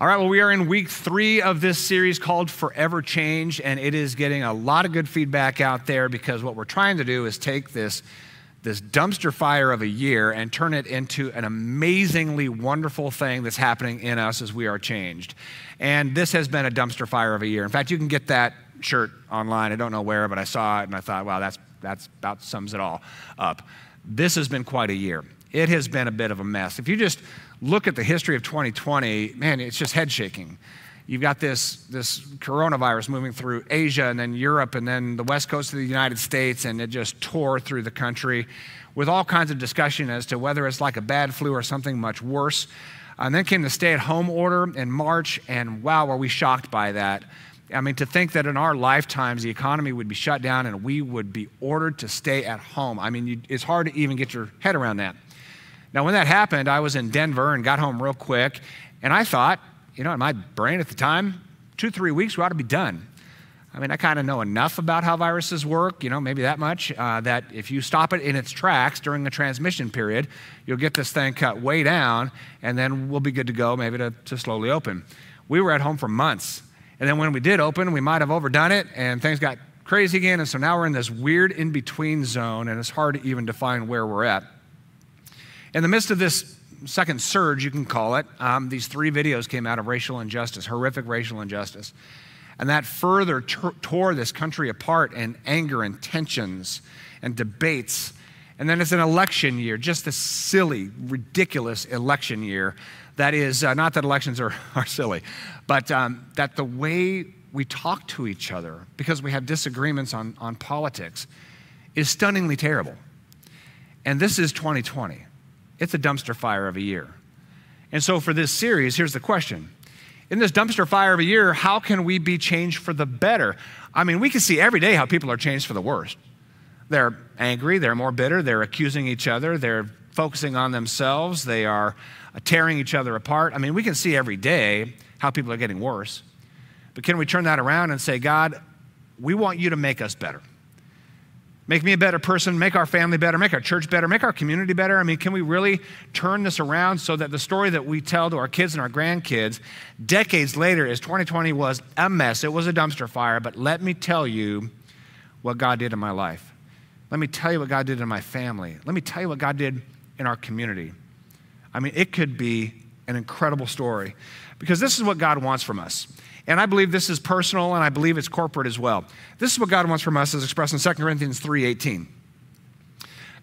All right, well, we are in week three of this series called Forever Change, and it is getting a lot of good feedback out there because what we're trying to do is take this, this dumpster fire of a year and turn it into an amazingly wonderful thing that's happening in us as we are changed. And this has been a dumpster fire of a year. In fact, you can get that shirt online. I don't know where, but I saw it and I thought, wow, that's, that's about sums it all up. This has been quite a year. It has been a bit of a mess. If you just look at the history of 2020, man, it's just head shaking. You've got this, this coronavirus moving through Asia and then Europe and then the west coast of the United States, and it just tore through the country with all kinds of discussion as to whether it's like a bad flu or something much worse. And then came the stay at home order in March, and wow, were we shocked by that. I mean, to think that in our lifetimes the economy would be shut down and we would be ordered to stay at home. I mean, you, it's hard to even get your head around that. Now, when that happened, I was in Denver and got home real quick, and I thought, you know, in my brain at the time, two, three weeks, we ought to be done. I mean, I kind of know enough about how viruses work, you know, maybe that much, uh, that if you stop it in its tracks during the transmission period, you'll get this thing cut way down, and then we'll be good to go, maybe to, to slowly open. We were at home for months. And then when we did open, we might have overdone it, and things got crazy again. And so now we're in this weird in between zone, and it's hard to even define where we're at. In the midst of this second surge, you can call it, um, these three videos came out of racial injustice, horrific racial injustice. And that further tore this country apart in anger and tensions and debates. And then it's an election year, just a silly, ridiculous election year. That is, uh, not that elections are, are silly, but um, that the way we talk to each other, because we have disagreements on, on politics, is stunningly terrible. And this is 2020. It's a dumpster fire of a year. And so, for this series, here's the question In this dumpster fire of a year, how can we be changed for the better? I mean, we can see every day how people are changed for the worst. They're angry, they're more bitter, they're accusing each other, they're focusing on themselves, they are tearing each other apart. I mean, we can see every day how people are getting worse. But can we turn that around and say, God, we want you to make us better? Make me a better person, make our family better, make our church better, make our community better? I mean, can we really turn this around so that the story that we tell to our kids and our grandkids decades later is 2020 was a mess, it was a dumpster fire, but let me tell you what God did in my life. Let me tell you what God did in my family. Let me tell you what God did in our community. I mean, it could be an incredible story because this is what God wants from us. And I believe this is personal and I believe it's corporate as well. This is what God wants from us as expressed in 2 Corinthians 3:18.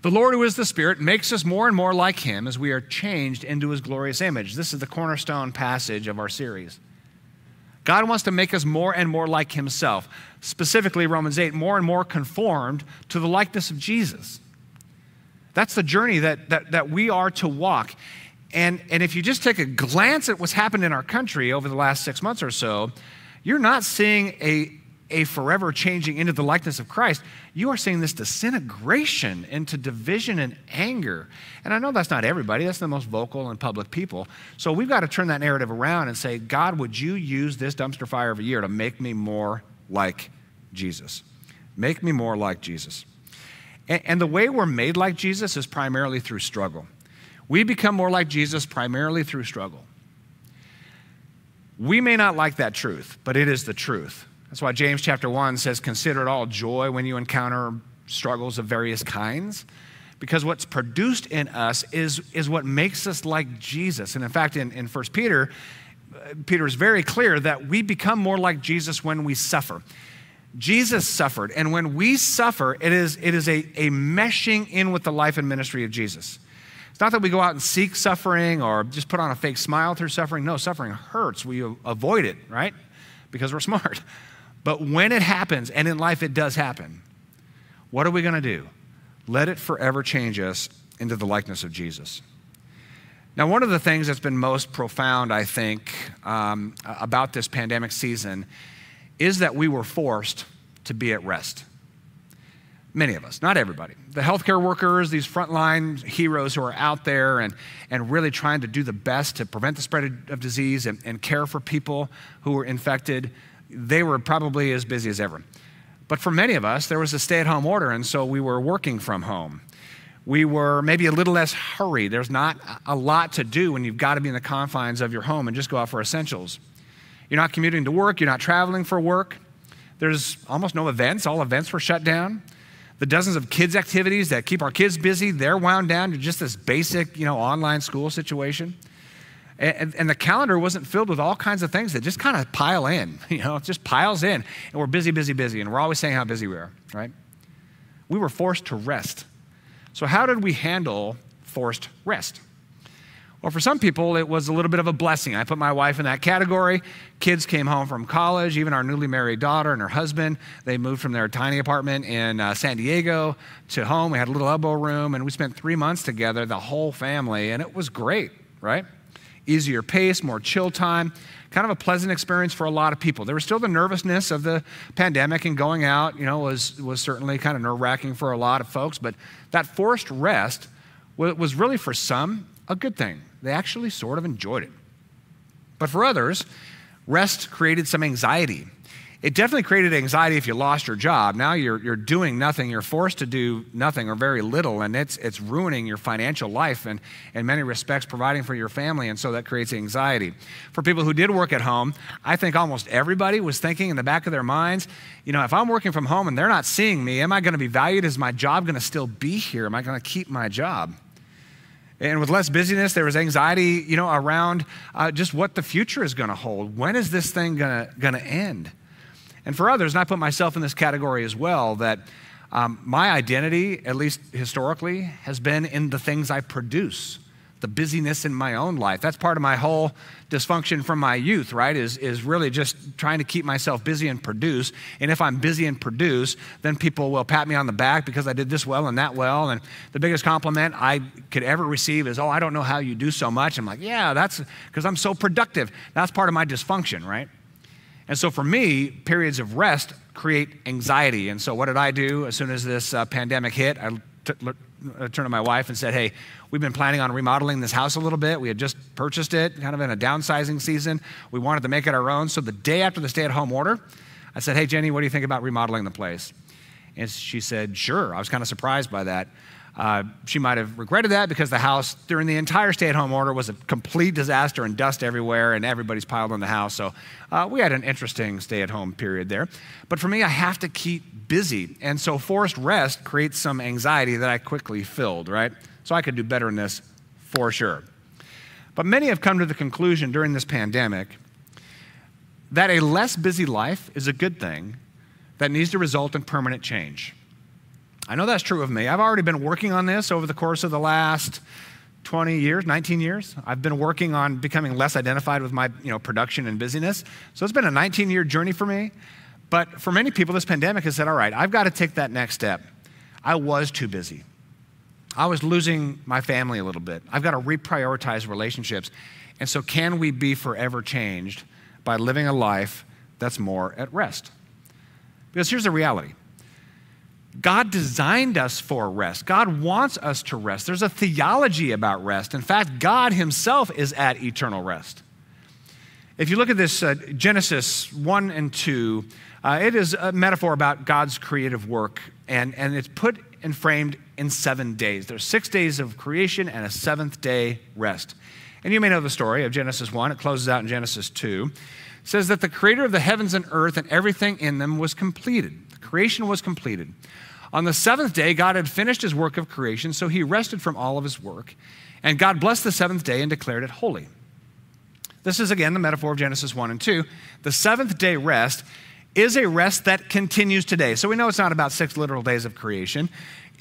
The Lord who is the Spirit makes us more and more like him as we are changed into his glorious image. This is the cornerstone passage of our series. God wants to make us more and more like himself. Specifically, Romans 8, more and more conformed to the likeness of Jesus. That's the journey that, that, that we are to walk. And, and if you just take a glance at what's happened in our country over the last six months or so, you're not seeing a, a forever changing into the likeness of Christ. You are seeing this disintegration into division and anger. And I know that's not everybody, that's the most vocal and public people. So we've got to turn that narrative around and say, God, would you use this dumpster fire of a year to make me more like Jesus? Make me more like Jesus. And, and the way we're made like Jesus is primarily through struggle. We become more like Jesus primarily through struggle. We may not like that truth, but it is the truth. That's why James chapter 1 says, Consider it all joy when you encounter struggles of various kinds, because what's produced in us is, is what makes us like Jesus. And in fact, in, in 1 Peter, uh, Peter is very clear that we become more like Jesus when we suffer. Jesus suffered, and when we suffer, it is, it is a, a meshing in with the life and ministry of Jesus. It's not that we go out and seek suffering or just put on a fake smile through suffering. No, suffering hurts. We avoid it, right? Because we're smart. But when it happens, and in life it does happen, what are we going to do? Let it forever change us into the likeness of Jesus. Now, one of the things that's been most profound, I think, um, about this pandemic season is that we were forced to be at rest. Many of us, not everybody. The healthcare workers, these frontline heroes who are out there and, and really trying to do the best to prevent the spread of disease and, and care for people who were infected, they were probably as busy as ever. But for many of us, there was a stay at home order, and so we were working from home. We were maybe a little less hurried. There's not a lot to do when you've got to be in the confines of your home and just go out for essentials. You're not commuting to work, you're not traveling for work. There's almost no events, all events were shut down. The dozens of kids' activities that keep our kids busy, they're wound down to just this basic, you know, online school situation. And, and, the calendar wasn't filled with all kinds of things that just kind of pile in, you know, it just piles in. And we're busy, busy, busy. And we're always saying how busy we are, right? We were forced to rest. So, how did we handle forced rest? Well, for some people, it was a little bit of a blessing. I put my wife in that category. Kids came home from college, even our newly married daughter and her husband. They moved from their tiny apartment in uh, San Diego to home. We had a little elbow room, and we spent three months together, the whole family, and it was great, right? Easier pace, more chill time, kind of a pleasant experience for a lot of people. There was still the nervousness of the pandemic and going out, you know, was, was certainly kind of nerve wracking for a lot of folks, but that forced rest was really for some a good thing. They actually sort of enjoyed it. But for others, rest created some anxiety. It definitely created anxiety if you lost your job. Now you're, you're doing nothing, you're forced to do nothing or very little, and it's, it's ruining your financial life and, in many respects, providing for your family, and so that creates anxiety. For people who did work at home, I think almost everybody was thinking in the back of their minds, you know, if I'm working from home and they're not seeing me, am I going to be valued? Is my job going to still be here? Am I going to keep my job? And with less busyness, there was anxiety, you know, around uh, just what the future is going to hold. When is this thing going to end? And for others, and I put myself in this category as well, that um, my identity, at least historically, has been in the things I produce the busyness in my own life. That's part of my whole dysfunction from my youth, right? Is, is really just trying to keep myself busy and produce. And if I'm busy and produce, then people will pat me on the back because I did this well and that well. And the biggest compliment I could ever receive is, oh, I don't know how you do so much. I'm like, yeah, that's because I'm so productive. That's part of my dysfunction, right? And so for me, periods of rest create anxiety. And so what did I do as soon as this uh, pandemic hit? I Uh, turned to my wife and said, Hey, we've been planning on remodeling this house a little bit. We had just purchased it, kind of in a downsizing season. We wanted to make it our own. So the day after the stay at home order, I said, Hey, Jenny, what do you think about remodeling the place? And she said, Sure. I was kind of surprised by that. Uh, she might have regretted that because the house during the entire stay at home order was a complete disaster and dust everywhere, and everybody's piled in the house. So uh, we had an interesting stay at home period there. But for me, I have to keep busy. And so forced rest creates some anxiety that I quickly filled, right? So I could do better in this for sure. But many have come to the conclusion during this pandemic that a less busy life is a good thing that needs to result in permanent change. I know that's true of me. I've already been working on this over the course of the last 20 years, 19 years. I've been working on becoming less identified with my you know, production and busyness. So it's been a 19 year journey for me. But for many people, this pandemic has said, all right, I've got to take that next step. I was too busy. I was losing my family a little bit. I've got to reprioritize relationships. And so, can we be forever changed by living a life that's more at rest? Because here's the reality God designed us for rest. God wants us to rest. There's a theology about rest. In fact, God Himself is at eternal rest. If you look at this uh, Genesis 1 and 2, uh, it is a metaphor about God's creative work, and, and it's put and framed in seven days. There's six days of creation and a seventh day rest. And you may know the story of Genesis 1. It closes out in Genesis 2. It says that the creator of the heavens and earth and everything in them was completed. The creation was completed. On the seventh day, God had finished his work of creation, so he rested from all of his work. And God blessed the seventh day and declared it holy. This is again the metaphor of Genesis 1 and 2. The seventh day rest is a rest that continues today. So we know it's not about six literal days of creation.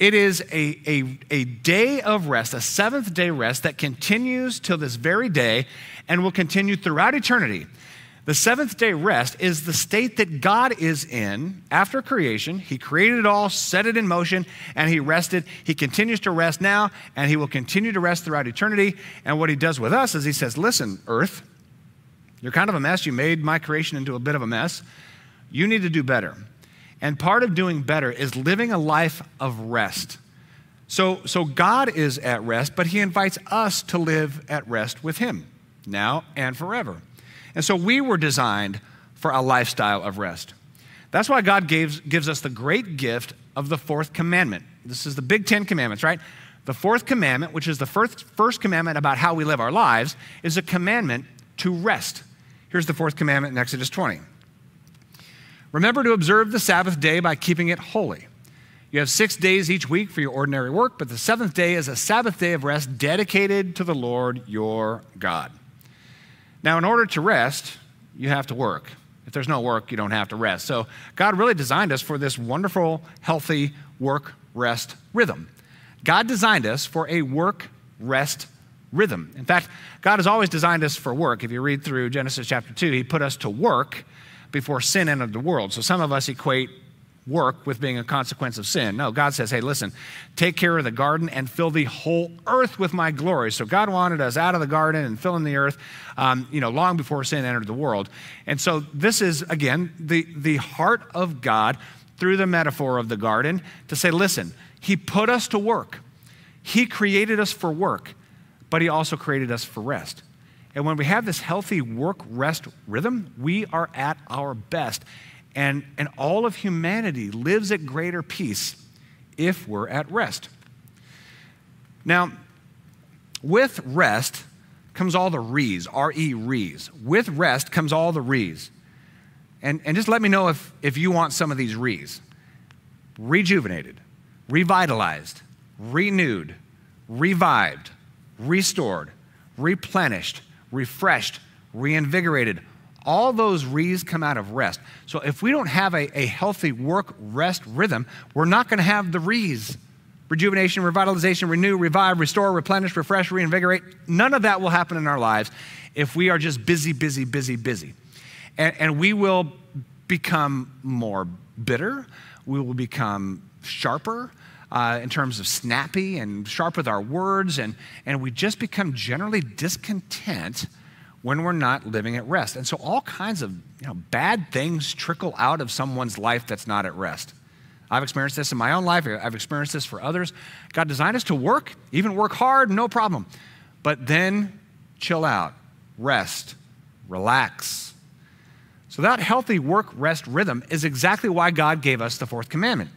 It is a, a, a day of rest, a seventh day rest that continues till this very day and will continue throughout eternity. The seventh day rest is the state that God is in after creation. He created it all, set it in motion, and He rested. He continues to rest now, and He will continue to rest throughout eternity. And what He does with us is He says, Listen, earth, you're kind of a mess. You made my creation into a bit of a mess. You need to do better. And part of doing better is living a life of rest. So, so God is at rest, but He invites us to live at rest with Him now and forever. And so we were designed for a lifestyle of rest. That's why God gives, gives us the great gift of the fourth commandment. This is the big Ten Commandments, right? The fourth commandment, which is the first, first commandment about how we live our lives, is a commandment to rest. Here's the fourth commandment in Exodus 20 Remember to observe the Sabbath day by keeping it holy. You have six days each week for your ordinary work, but the seventh day is a Sabbath day of rest dedicated to the Lord your God. Now, in order to rest, you have to work. If there's no work, you don't have to rest. So, God really designed us for this wonderful, healthy work rest rhythm. God designed us for a work rest rhythm. In fact, God has always designed us for work. If you read through Genesis chapter 2, He put us to work before sin entered the world. So some of us equate work with being a consequence of sin. No, God says, hey, listen, take care of the garden and fill the whole earth with my glory. So God wanted us out of the garden and filling the earth, um, you know, long before sin entered the world. And so this is, again, the, the heart of God through the metaphor of the garden to say, listen, He put us to work. He created us for work, but He also created us for rest. And when we have this healthy work rest rhythm, we are at our best. And, and all of humanity lives at greater peace if we're at rest. Now, with rest comes all the re's, R E re's. With rest comes all the re's. And, and just let me know if, if you want some of these re's rejuvenated, revitalized, renewed, revived, restored, replenished, refreshed, reinvigorated. All those re's come out of rest. So if we don't have a, a healthy work rest rhythm, we're not going to have the re's rejuvenation, revitalization, renew, revive, restore, replenish, refresh, reinvigorate. None of that will happen in our lives if we are just busy, busy, busy, busy. And, and we will become more bitter, we will become sharper. Uh, in terms of snappy and sharp with our words, and, and we just become generally discontent when we're not living at rest. And so all kinds of you know, bad things trickle out of someone's life that's not at rest. I've experienced this in my own life. I've experienced this for others. God designed us to work, even work hard, no problem. But then chill out, rest, relax. So that healthy work rest rhythm is exactly why God gave us the fourth commandment.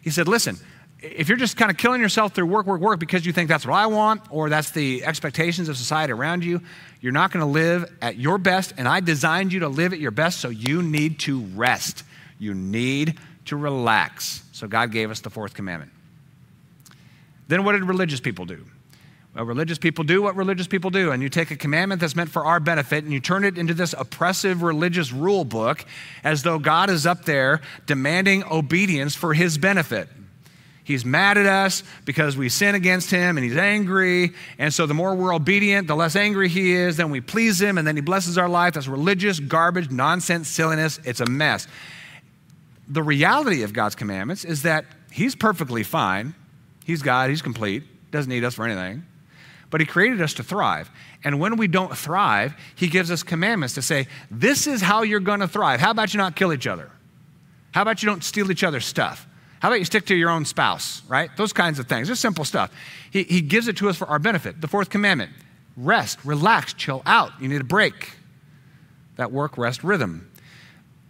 He said, listen, if you're just kind of killing yourself through work, work, work because you think that's what I want or that's the expectations of society around you, you're not going to live at your best. And I designed you to live at your best, so you need to rest. You need to relax. So God gave us the fourth commandment. Then what did religious people do? Well, religious people do what religious people do, and you take a commandment that's meant for our benefit and you turn it into this oppressive religious rule book as though God is up there demanding obedience for his benefit. He's mad at us because we sin against him and he's angry. And so the more we're obedient, the less angry he is. Then we please him and then he blesses our life. That's religious garbage, nonsense, silliness. It's a mess. The reality of God's commandments is that he's perfectly fine. He's God, he's complete, doesn't need us for anything. But he created us to thrive. And when we don't thrive, he gives us commandments to say, this is how you're going to thrive. How about you not kill each other? How about you don't steal each other's stuff? How about you stick to your own spouse, right? Those kinds of things. Just simple stuff. He, he gives it to us for our benefit. The fourth commandment rest, relax, chill out. You need a break. That work rest rhythm.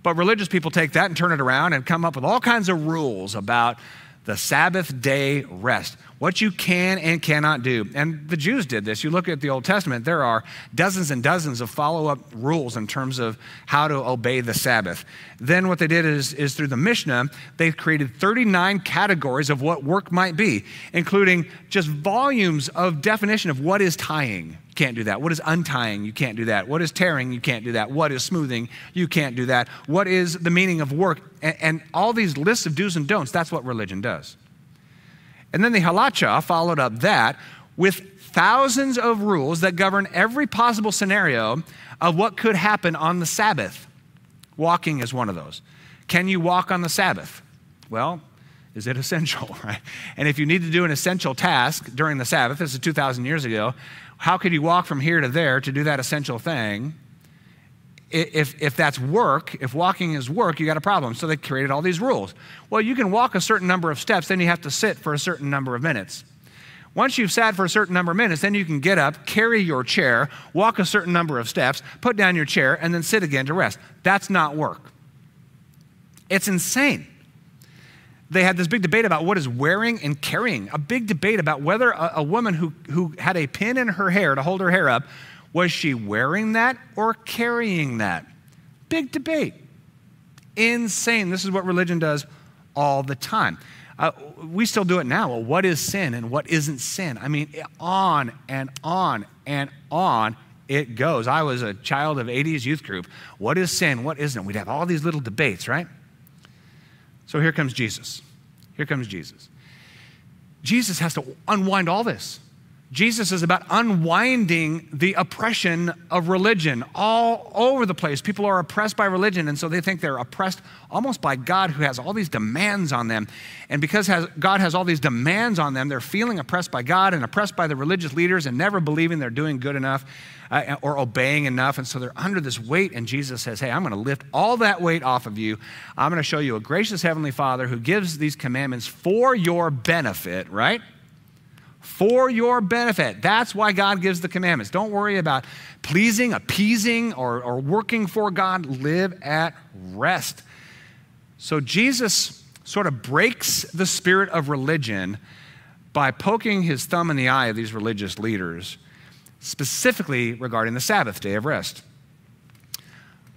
But religious people take that and turn it around and come up with all kinds of rules about the Sabbath day rest, what you can and cannot do. And the Jews did this. You look at the Old Testament, there are dozens and dozens of follow up rules in terms of how to obey the Sabbath. Then what they did is, is through the Mishnah, they created 39 categories of what work might be, including just volumes of definition of what is tying can't do that. What is untying? You can't do that. What is tearing? You can't do that. What is smoothing? You can't do that. What is the meaning of work? And, and all these lists of do's and don'ts, that's what religion does. And then the halacha followed up that with thousands of rules that govern every possible scenario of what could happen on the Sabbath. Walking is one of those. Can you walk on the Sabbath? Well, is it essential, right? And if you need to do an essential task during the Sabbath, this is 2,000 years ago, how could you walk from here to there to do that essential thing? If, if that's work, if walking is work, you got a problem. So they created all these rules. Well, you can walk a certain number of steps, then you have to sit for a certain number of minutes. Once you've sat for a certain number of minutes, then you can get up, carry your chair, walk a certain number of steps, put down your chair, and then sit again to rest. That's not work. It's insane. They had this big debate about what is wearing and carrying, a big debate about whether a, a, woman who, who had a pin in her hair to hold her hair up, was she wearing that or carrying that? Big debate. Insane. This is what religion does all the time. Uh, we still do it now. Well, what is sin and what isn't sin? I mean, on and on and on it goes. I was a child of 80s youth group. What is sin? What isn't? We'd have all these little debates, right? So here comes Jesus. Here comes Jesus. Jesus has to unwind all this. Jesus is about unwinding the oppression of religion all over the place. People are oppressed by religion, and so they think they're oppressed almost by God who has all these demands on them. And because has, God has all these demands on them, they're feeling oppressed by God and oppressed by the religious leaders and never believing they're doing good enough uh, or obeying enough. And so they're under this weight, and Jesus says, Hey, I'm going to lift all that weight off of you. I'm going to show you a gracious Heavenly Father who gives these commandments for your benefit, right? For your benefit. That's why God gives the commandments. Don't worry about pleasing, appeasing, or, or working for God. Live at rest. So Jesus sort of breaks the spirit of religion by poking his thumb in the eye of these religious leaders, specifically regarding the Sabbath day of rest.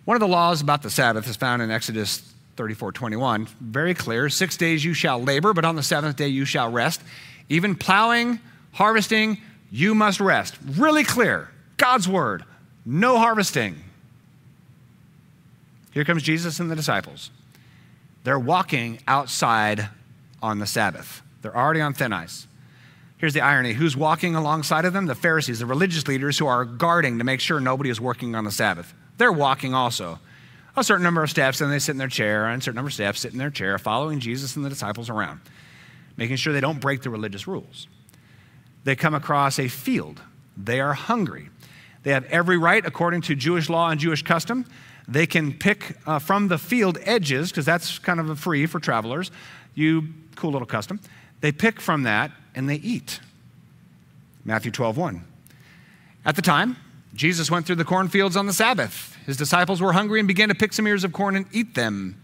One of the laws about the Sabbath is found in Exodus 34 21. Very clear. Six days you shall labor, but on the seventh day you shall rest. Even plowing, harvesting, you must rest. Really clear. God's word. No harvesting. Here comes Jesus and the disciples. They're walking outside on the Sabbath. They're already on thin ice. Here's the irony who's walking alongside of them? The Pharisees, the religious leaders who are guarding to make sure nobody is working on the Sabbath. They're walking also. A certain number of steps, and they sit in their chair, and a certain number of steps, sit in their chair, following Jesus and the disciples around making sure they don't break the religious rules. They come across a field. They are hungry. They have every right, according to Jewish law and Jewish custom. They can pick uh, from the field edges, because that's kind of free for travelers. You, cool little custom. They pick from that and they eat. Matthew 12, 1. At the time, Jesus went through the cornfields on the Sabbath. His disciples were hungry and began to pick some ears of corn and eat them.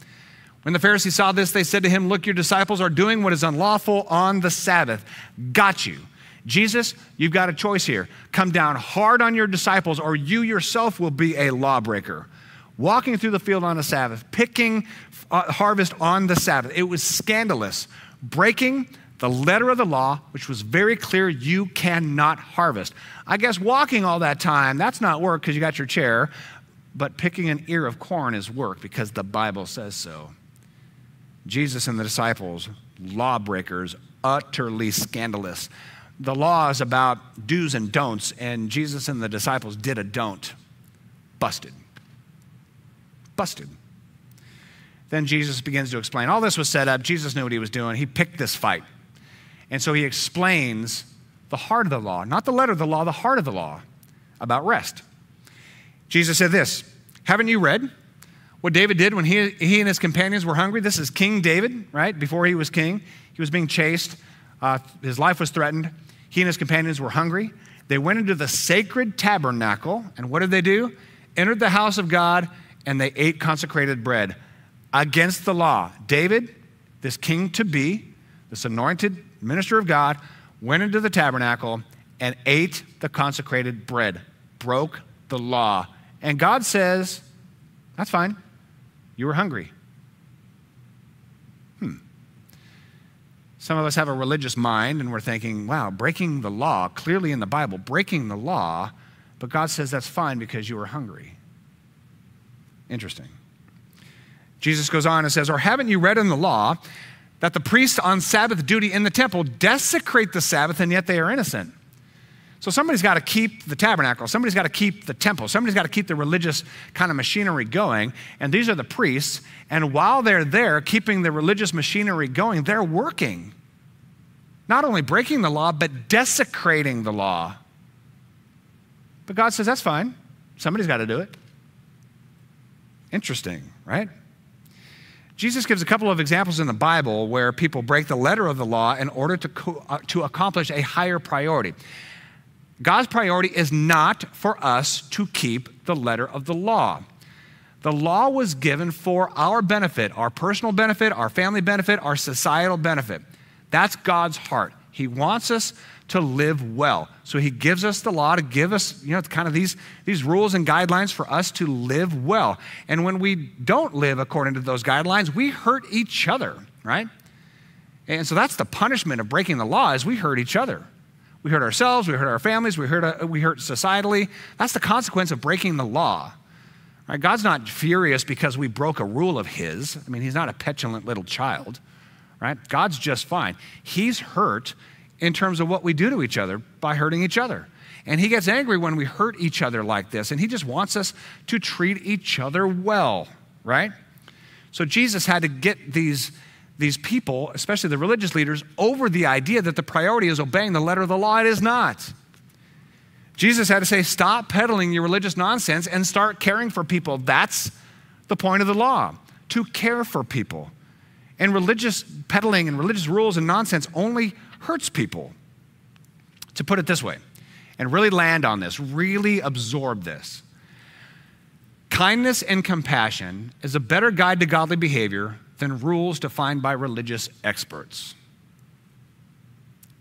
When the Pharisees saw this, they said to him, Look, your disciples are doing what is unlawful on the Sabbath. Got you. Jesus, you've got a choice here. Come down hard on your disciples, or you yourself will be a lawbreaker. Walking through the field on the Sabbath, picking uh, harvest on the Sabbath. It was scandalous. Breaking the letter of the law, which was very clear you cannot harvest. I guess walking all that time, that's not work because you got your chair, but picking an ear of corn is work because the Bible says so. Jesus and the disciples, lawbreakers, utterly scandalous. The law is about do's and don'ts, and Jesus and the disciples did a don't. Busted. Busted. Then Jesus begins to explain. All this was set up. Jesus knew what he was doing. He picked this fight. And so he explains the heart of the law, not the letter of the law, the heart of the law about rest. Jesus said this Haven't you read? What David did when he, he and his companions were hungry. This is King David, right? Before he was king, he was being chased, uh, his life was threatened. He and his companions were hungry. They went into the sacred tabernacle, and what did they do? Entered the house of God, and they ate consecrated bread against the law. David, this king to be, this anointed minister of God, went into the tabernacle and ate the consecrated bread, broke the law. And God says, That's fine. You were hungry. Hmm. Some of us have a religious mind and we're thinking, wow, breaking the law, clearly in the Bible, breaking the law, but God says that's fine because you were hungry. Interesting. Jesus goes on and says, Or haven't you read in the law that the priests on Sabbath duty in the temple desecrate the Sabbath and yet they are innocent? So somebody's got to keep the tabernacle, somebody's got to keep the temple, somebody's got to keep the religious kind of machinery going. And these are the priests. And while they're there keeping the religious machinery going, they're working. Not only breaking the law, but desecrating the law. But God says, that's fine. Somebody's got to do it. Interesting, right? Jesus gives a couple of examples in the Bible where people break the letter of the law in order to, uh, to accomplish a higher priority. God's priority is not for us to keep the letter of the law. The law was given for our benefit, our personal benefit, our family benefit, our societal benefit. That's God's heart. He wants us to live well. So he gives us the law to give us, you know, kind of these, these rules and guidelines for us to live well. And when we don't live according to those guidelines, we hurt each other, right? And so that's the punishment of breaking the law is we hurt each other. We hurt ourselves, we hurt our families, we hurt, uh, we hurt societally. That's the consequence of breaking the law. Right? God's not furious because we broke a rule of His. I mean, He's not a petulant little child, right? God's just fine. He's hurt in terms of what we do to each other by hurting each other. And He gets angry when we hurt each other like this, and He just wants us to treat each other well, right? So Jesus had to get these, these people, especially the religious leaders, over the idea that the priority is obeying the letter of the law. It is not. Jesus had to say, stop peddling your religious nonsense and start caring for people. That's the point of the law, to care for people. And religious peddling and religious rules and nonsense only hurts people. To put it this way, and really land on this, really absorb this. Kindness and compassion is a better guide to godly behavior than rules defined by religious experts.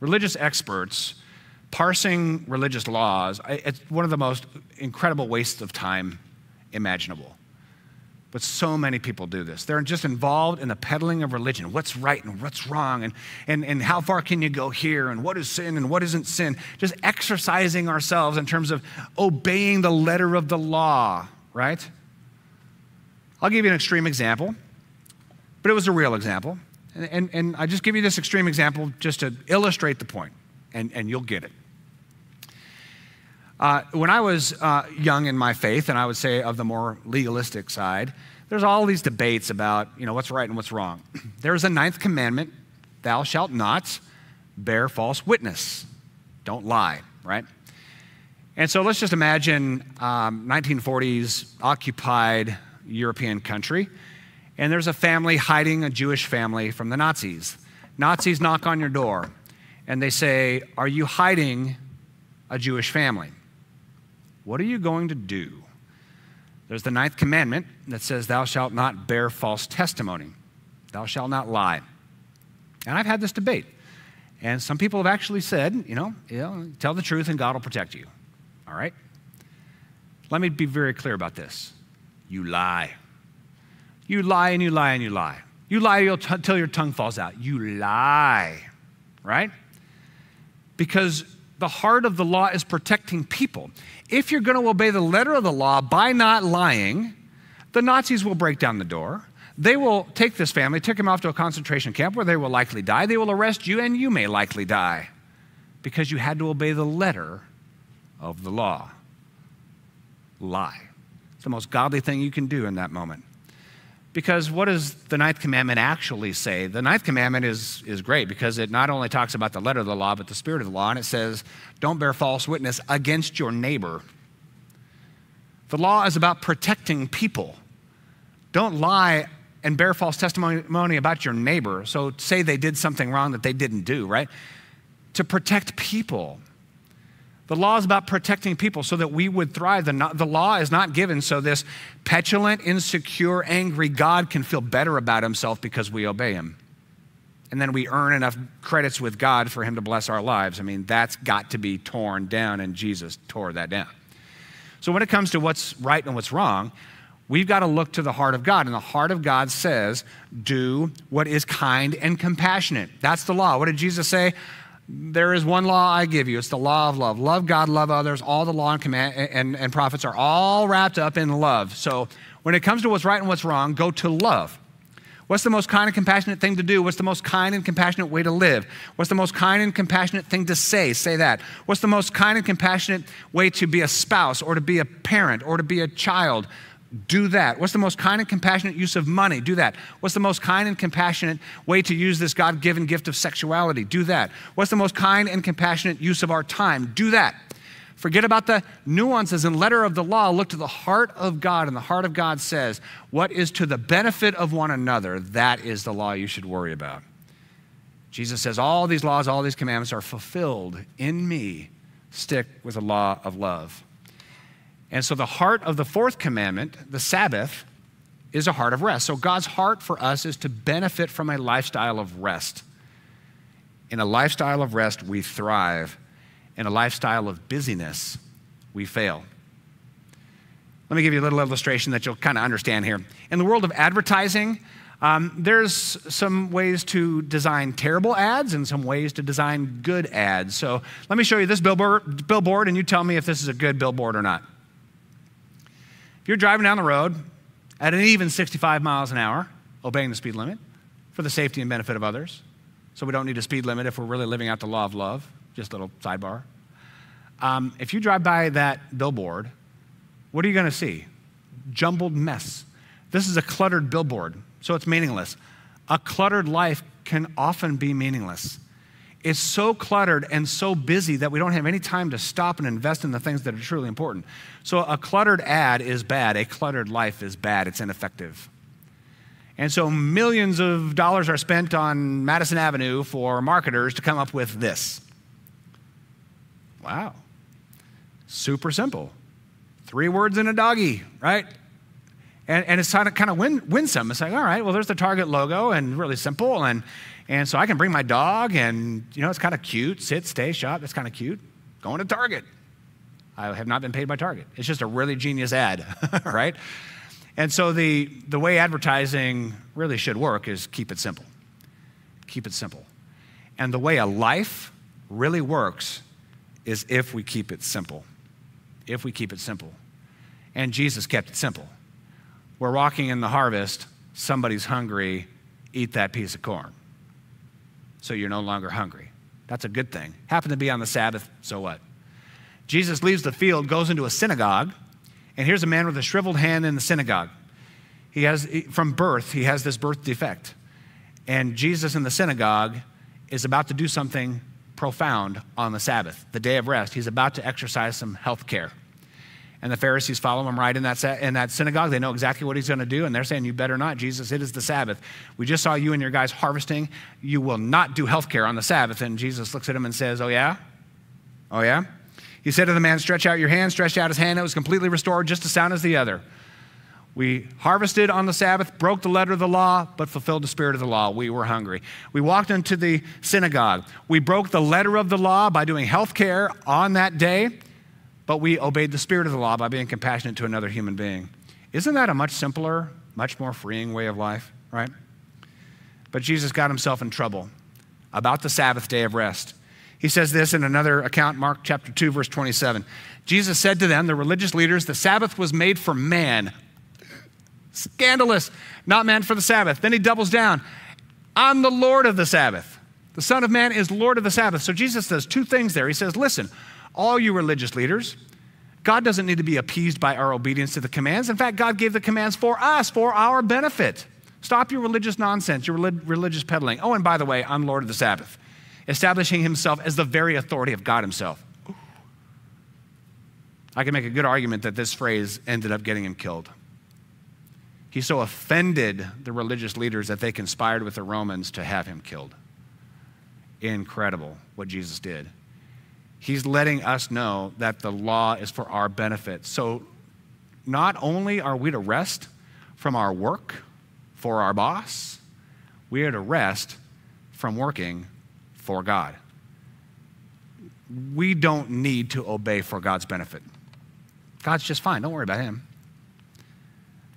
Religious experts parsing religious laws, it's one of the most incredible wastes of time imaginable. But so many people do this. They're just involved in the peddling of religion. What's right and what's wrong, and, and, and how far can you go here, and what is sin and what isn't sin. Just exercising ourselves in terms of obeying the letter of the law, right? I'll give you an extreme example, but it was a real example. And, and, and I just give you this extreme example just to illustrate the point, and, and you'll get it. Uh, when I was uh, young in my faith, and I would say of the more legalistic side, there's all these debates about you know what's right and what's wrong. There's a ninth commandment: "Thou shalt not bear false witness." Don't lie, right? And so let's just imagine um, 1940s occupied European country, and there's a family hiding a Jewish family from the Nazis. Nazis knock on your door, and they say, "Are you hiding a Jewish family?" What are you going to do? There's the ninth commandment that says, Thou shalt not bear false testimony. Thou shalt not lie. And I've had this debate. And some people have actually said, you know, tell the truth and God will protect you. All right? Let me be very clear about this. You lie. You lie and you lie and you lie. You lie until your tongue falls out. You lie, right? Because the heart of the law is protecting people. If you're going to obey the letter of the law by not lying, the Nazis will break down the door. They will take this family, take them off to a concentration camp where they will likely die. They will arrest you, and you may likely die because you had to obey the letter of the law. Lie. It's the most godly thing you can do in that moment. Because what does the ninth commandment actually say? The ninth commandment is, is great because it not only talks about the letter of the law, but the spirit of the law, and it says, don't bear false witness against your neighbor. The law is about protecting people. Don't lie and bear false testimony about your neighbor. So say they did something wrong that they didn't do, right? To protect people. The law is about protecting people so that we would thrive. The, the law is not given so this petulant, insecure, angry God can feel better about himself because we obey him. And then we earn enough credits with God for him to bless our lives. I mean, that's got to be torn down, and Jesus tore that down. So when it comes to what's right and what's wrong, we've got to look to the heart of God. And the heart of God says, do what is kind and compassionate. That's the law. What did Jesus say? There is one law I give you. It's the law of love. Love God, love others. All the law and, command, and, and prophets are all wrapped up in love. So when it comes to what's right and what's wrong, go to love. What's the most kind and compassionate thing to do? What's the most kind and compassionate way to live? What's the most kind and compassionate thing to say? Say that. What's the most kind and compassionate way to be a spouse or to be a parent or to be a child? Do that. What's the most kind and compassionate use of money? Do that. What's the most kind and compassionate way to use this God given gift of sexuality? Do that. What's the most kind and compassionate use of our time? Do that. Forget about the nuances and letter of the law. Look to the heart of God, and the heart of God says, What is to the benefit of one another, that is the law you should worry about. Jesus says, All these laws, all these commandments are fulfilled in me. Stick with the law of love. And so, the heart of the fourth commandment, the Sabbath, is a heart of rest. So God's heart for us is to benefit from a lifestyle of rest. In a lifestyle of rest, we thrive. In a lifestyle of busyness, we fail. Let me give you a little illustration that you'll kind of understand here. In the world of advertising, um, there's some ways to design terrible ads and some ways to design good ads. So let me show you this billboard, billboard and you tell me if this is a good billboard or not. If you're driving down the road at an even 65 miles an hour, obeying the speed limit for the safety and benefit of others, so we don't need a speed limit if we're really living out the law of love, just a little sidebar. Um, if you drive by that billboard, what are you going to see? Jumbled mess. This is a cluttered billboard, so it's meaningless. A cluttered life can often be meaningless. It's so cluttered and so busy that we don't have any time to stop and invest in the things that are truly important. So, a cluttered ad is bad. A cluttered life is bad. It's ineffective. And so, millions of dollars are spent on Madison Avenue for marketers to come up with this. Wow. Super simple. Three words in a doggy, right? And, and it's kind of, kind of win, winsome. It's like, all right, well, there's the Target logo and really simple. And, and so I can bring my dog and, you know, it's kind of cute. Sit, stay, shop. It's kind of cute. Going to Target. I have not been paid by Target. It's just a really genius ad, right? And so the, the way advertising really should work is keep it simple. Keep it simple. And the way a life really works is if we keep it simple. If we keep it simple. And Jesus kept it simple. We're walking in the harvest, somebody's hungry, eat that piece of corn. So you're no longer hungry. That's a good thing. Happen to be on the Sabbath, so what? Jesus leaves the field, goes into a synagogue, and here's a man with a shriveled hand in the synagogue. He has, from birth, he has this birth defect. And Jesus in the synagogue is about to do something profound on the Sabbath, the day of rest. He's about to exercise some health care and the Pharisees follow him right in that, in that synagogue. They know exactly what he's going to do, and they're saying, You better not, Jesus. It is the Sabbath. We just saw you and your guys harvesting. You will not do health care on the Sabbath. And Jesus looks at him and says, Oh, yeah? Oh, yeah? He said to the man, Stretch out your hand. Stretched out his hand. It was completely restored, just as sound as the other. We harvested on the Sabbath, broke the letter of the law, but fulfilled the spirit of the law. We were hungry. We walked into the synagogue. We broke the letter of the law by doing health care on that day but we obeyed the spirit of the law by being compassionate to another human being. Isn't that a much simpler, much more freeing way of life, right? But Jesus got himself in trouble about the Sabbath day of rest. He says this in another account, Mark chapter 2, verse 27. Jesus said to them, the religious leaders, the Sabbath was made for man. Scandalous, not man for the Sabbath. Then he doubles down. I'm the Lord of the Sabbath. The Son of Man is Lord of the Sabbath. So Jesus does two things there. He says, Listen, all you religious leaders, God doesn't need to be appeased by our obedience to the commands. In fact, God gave the commands for us, for our benefit. Stop your religious nonsense, your religious peddling. Oh, and by the way, I'm Lord of the Sabbath, establishing himself as the very authority of God himself. I can make a good argument that this phrase ended up getting him killed. He so offended the religious leaders that they conspired with the Romans to have him killed. Incredible what Jesus did. He's letting us know that the law is for our benefit. So not only are we to rest from our work for our boss, we are to rest from working for God. We don't need to obey for God's benefit. God's just fine. Don't worry about him.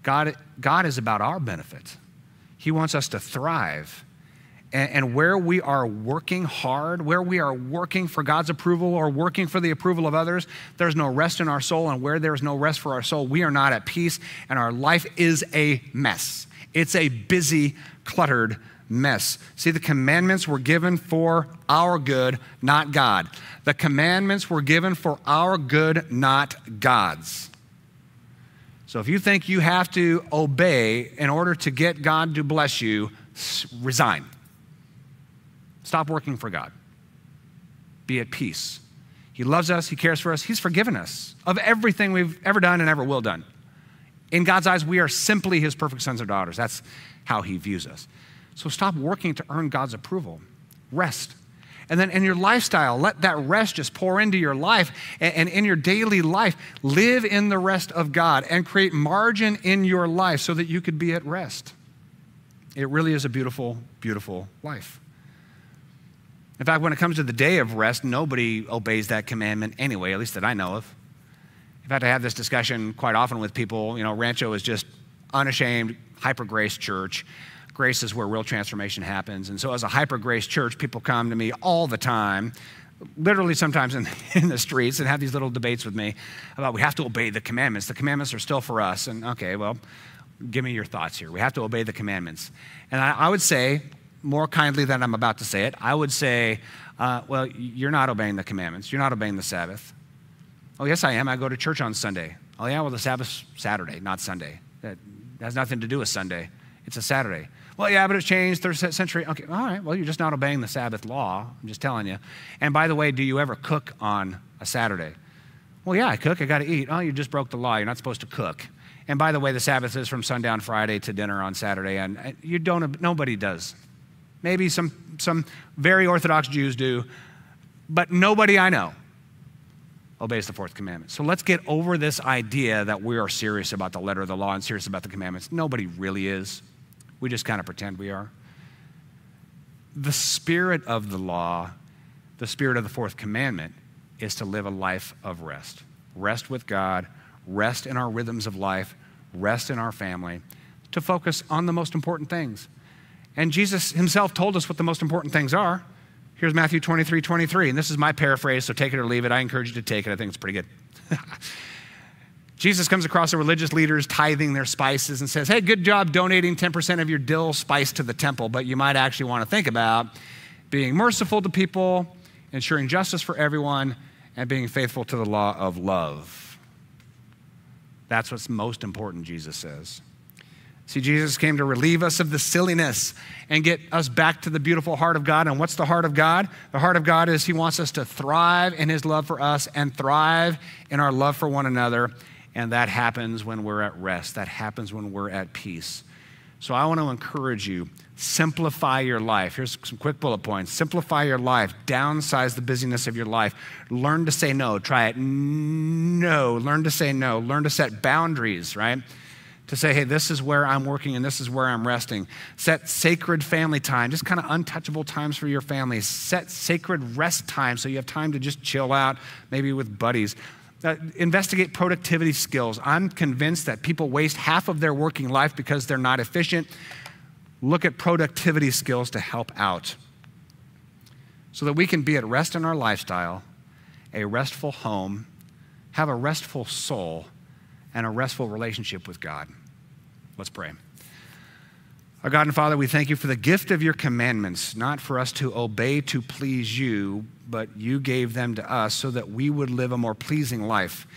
God, God is about our benefit. He wants us to thrive and, and where we are working hard, where we are working for God's approval or working for the approval of others, there's no rest in our soul. And where there's no rest for our soul, we are not at peace, and our life is a mess. It's a busy, cluttered mess. See, the commandments were given for our good, not God. The commandments were given for our good, not God's. So if you think you have to obey in order to get God to bless you, resign. Stop working for God. Be at peace. He loves us, He cares for us, He's forgiven us of everything we've ever done and ever will done. In God's eyes, we are simply His perfect sons or daughters. That's how He views us. So stop working to earn God's approval. Rest. And then in your lifestyle, let that rest just pour into your life. And, in your daily life, live in the rest of God and create margin in your life so that you could be at rest. It really is a beautiful, beautiful life. In fact, when it comes to the day of rest, nobody obeys that commandment anyway, at least that I know of. In fact, I have this discussion quite often with people. You know, Rancho is just unashamed, hyper grace church. Grace is where real transformation happens. And so, as a hyper grace church, people come to me all the time, literally sometimes in, in the streets, and have these little debates with me about we have to obey the commandments. The commandments are still for us. And okay, well, give me your thoughts here. We have to obey the commandments. And I, I would say, more kindly than I'm about to say it, I would say, uh, well, you're not obeying the commandments. You're not obeying the Sabbath. Oh, yes, I am. I go to church on Sunday. Oh, yeah, well, the Sabbath's Saturday, not Sunday. That has nothing to do with Sunday. It's a Saturday. Well, yeah, but it's changed, third century. Okay, all right, well, you're just not obeying the Sabbath law. I'm just telling you. And by the way, do you ever cook on a Saturday? Well, yeah, I cook. I got to eat. Oh, you just broke the law. You're not supposed to cook. And by the way, the Sabbath is from sundown Friday to dinner on Saturday, and you don't, nobody does. Maybe some, some very Orthodox Jews do, but nobody I know obeys the fourth commandment. So let's get over this idea that we are serious about the letter of the law and serious about the commandments. Nobody really is. We just kind of pretend we are. The spirit of the law, the spirit of the fourth commandment, is to live a life of rest. Rest with God, rest in our rhythms of life, rest in our family, to focus on the most important things. And Jesus himself told us what the most important things are. Here's Matthew 23 23, and this is my paraphrase, so take it or leave it. I encourage you to take it. I think it's pretty good. Jesus comes across the religious leaders tithing their spices and says, Hey, good job donating 10% of your dill spice to the temple, but you might actually want to think about being merciful to people, ensuring justice for everyone, and being faithful to the law of love. That's what's most important, Jesus says. See, Jesus came to relieve us of the silliness and get us back to the beautiful heart of God. And what's the heart of God? The heart of God is He wants us to thrive in His love for us and thrive in our love for one another. And that happens when we're at rest, that happens when we're at peace. So I want to encourage you simplify your life. Here's some quick bullet points. Simplify your life, downsize the busyness of your life. Learn to say no. Try it. No. Learn to say no. Learn to set boundaries, right? To say, hey, this is where I'm working and this is where I'm resting. Set sacred family time, just kind of untouchable times for your family. Set sacred rest time so you have time to just chill out, maybe with buddies. Uh, investigate productivity skills. I'm convinced that people waste half of their working life because they're not efficient. Look at productivity skills to help out so that we can be at rest in our lifestyle, a restful home, have a restful soul and a restful relationship with God. Let's pray. Our God and Father, we thank you for the gift of your commandments, not for us to obey to please you, but you gave them to us so that we would live a more pleasing life.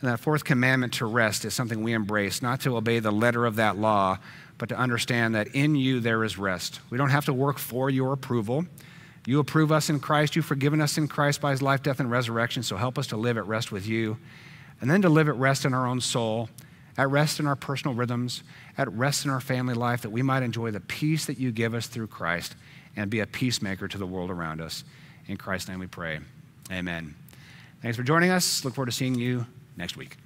And that fourth commandment to rest is something we embrace, not to obey the letter of that law, but to understand that in you there is rest. We don't have to work for your approval. You approve us in Christ. You've forgiven us in Christ by his life, death, and resurrection. So help us to live at rest with you and then to live at rest in our own soul, at rest in our personal rhythms, at rest in our family life, that we might enjoy the peace that you give us through Christ and be a peacemaker to the world around us. In Christ's name we pray. Amen. Thanks for joining us. Look forward to seeing you next week.